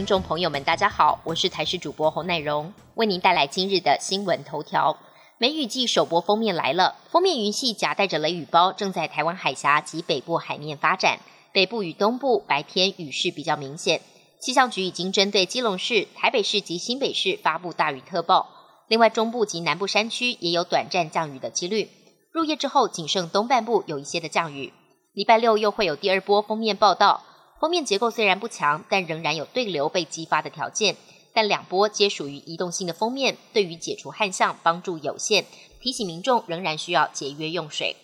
听众朋友们，大家好，我是台视主播侯乃荣，为您带来今日的新闻头条。梅雨季首波封面来了，封面云系夹带着雷雨包，正在台湾海峡及北部海面发展。北部与东部白天雨势比较明显，气象局已经针对基隆市、台北市及新北市发布大雨特报。另外，中部及南部山区也有短暂降雨的几率。入夜之后，仅剩东半部有一些的降雨。礼拜六又会有第二波封面报道。封面结构虽然不强，但仍然有对流被激发的条件。但两波皆属于移动性的封面，对于解除旱象帮助有限。提醒民众仍然需要节约用水。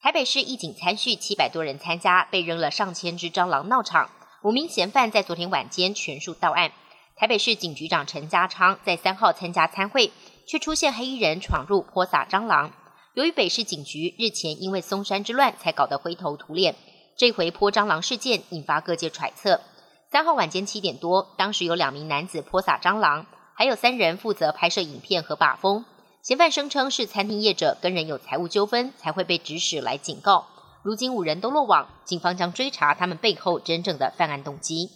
台北市一警参叙，七百多人参加，被扔了上千只蟑螂闹场。五名嫌犯在昨天晚间全数到案。台北市警局长陈家昌在三号参加参会，却出现黑衣人闯入泼洒蟑螂。由于北市警局日前因为松山之乱才搞得灰头土脸。这回泼蟑螂事件引发各界揣测。三号晚间七点多，当时有两名男子泼洒蟑螂，还有三人负责拍摄影片和把风。嫌犯声称是餐厅业者跟人有财务纠纷，才会被指使来警告。如今五人都落网，警方将追查他们背后真正的犯案动机。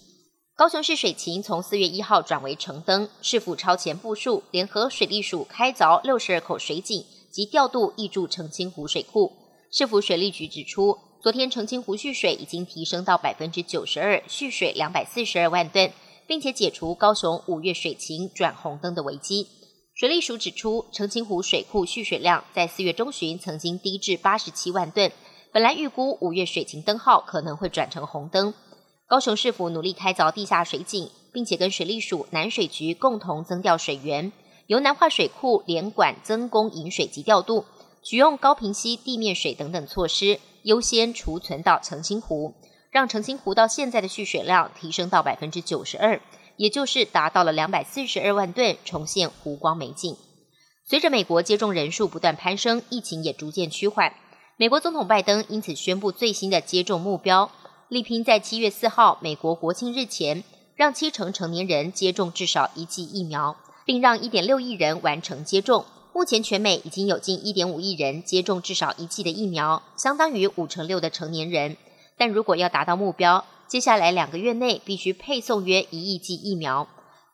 高雄市水情从四月一号转为橙灯，市府超前部署，联合水利署开凿六十二口水井及调度挹注澄清湖水库。市府水利局指出。昨天澄清湖蓄水已经提升到百分之九十二，蓄水两百四十二万吨，并且解除高雄五月水情转红灯的危机。水利署指出，澄清湖水库蓄水量在四月中旬曾经低至八十七万吨，本来预估五月水情灯号可能会转成红灯。高雄市府努力开凿地下水井，并且跟水利署南水局共同增调水源，由南化水库连管增供引水及调度，取用高平溪地面水等等措施。优先储存到澄清湖，让澄清湖到现在的蓄水量提升到百分之九十二，也就是达到了两百四十二万吨，重现湖光美景。随着美国接种人数不断攀升，疫情也逐渐趋缓，美国总统拜登因此宣布最新的接种目标，力拼在七月四号美国国庆日前，让七成成年人接种至少一剂疫苗，并让一点六亿人完成接种。目前全美已经有近一点五亿人接种至少一剂的疫苗，相当于五成六的成年人。但如果要达到目标，接下来两个月内必须配送约一亿剂疫苗。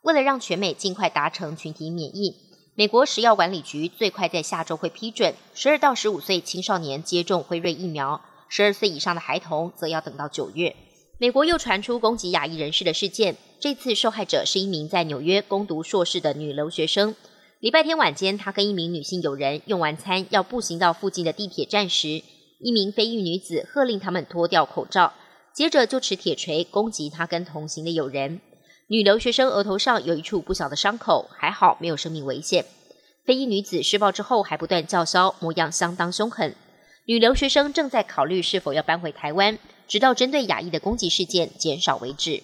为了让全美尽快达成群体免疫，美国食药管理局最快在下周会批准十二到十五岁青少年接种辉瑞疫苗，十二岁以上的孩童则要等到九月。美国又传出攻击亚裔人士的事件，这次受害者是一名在纽约攻读硕士的女留学生。礼拜天晚间，他跟一名女性友人用完餐，要步行到附近的地铁站时，一名非裔女子喝令他们脱掉口罩，接着就持铁锤攻击他跟同行的友人。女留学生额头上有一处不小的伤口，还好没有生命危险。非裔女子施暴之后还不断叫嚣，模样相当凶狠。女留学生正在考虑是否要搬回台湾，直到针对亚裔的攻击事件减少为止。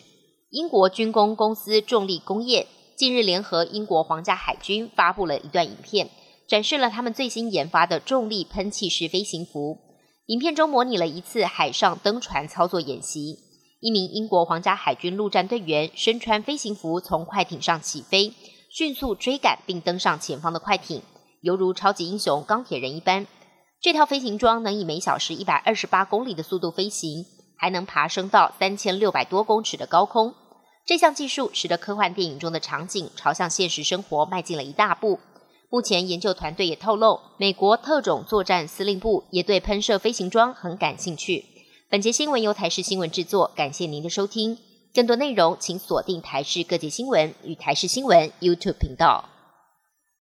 英国军工公司重力工业。近日，联合英国皇家海军发布了一段影片，展示了他们最新研发的重力喷气式飞行服。影片中模拟了一次海上登船操作演习。一名英国皇家海军陆战队员身穿飞行服从快艇上起飞，迅速追赶并登上前方的快艇，犹如超级英雄钢铁人一般。这套飞行装能以每小时一百二十八公里的速度飞行，还能爬升到三千六百多公尺的高空。这项技术使得科幻电影中的场景朝向现实生活迈进了一大步。目前，研究团队也透露，美国特种作战司令部也对喷射飞行装很感兴趣。本节新闻由台视新闻制作，感谢您的收听。更多内容请锁定台视各界新闻与台视新闻 YouTube 频道。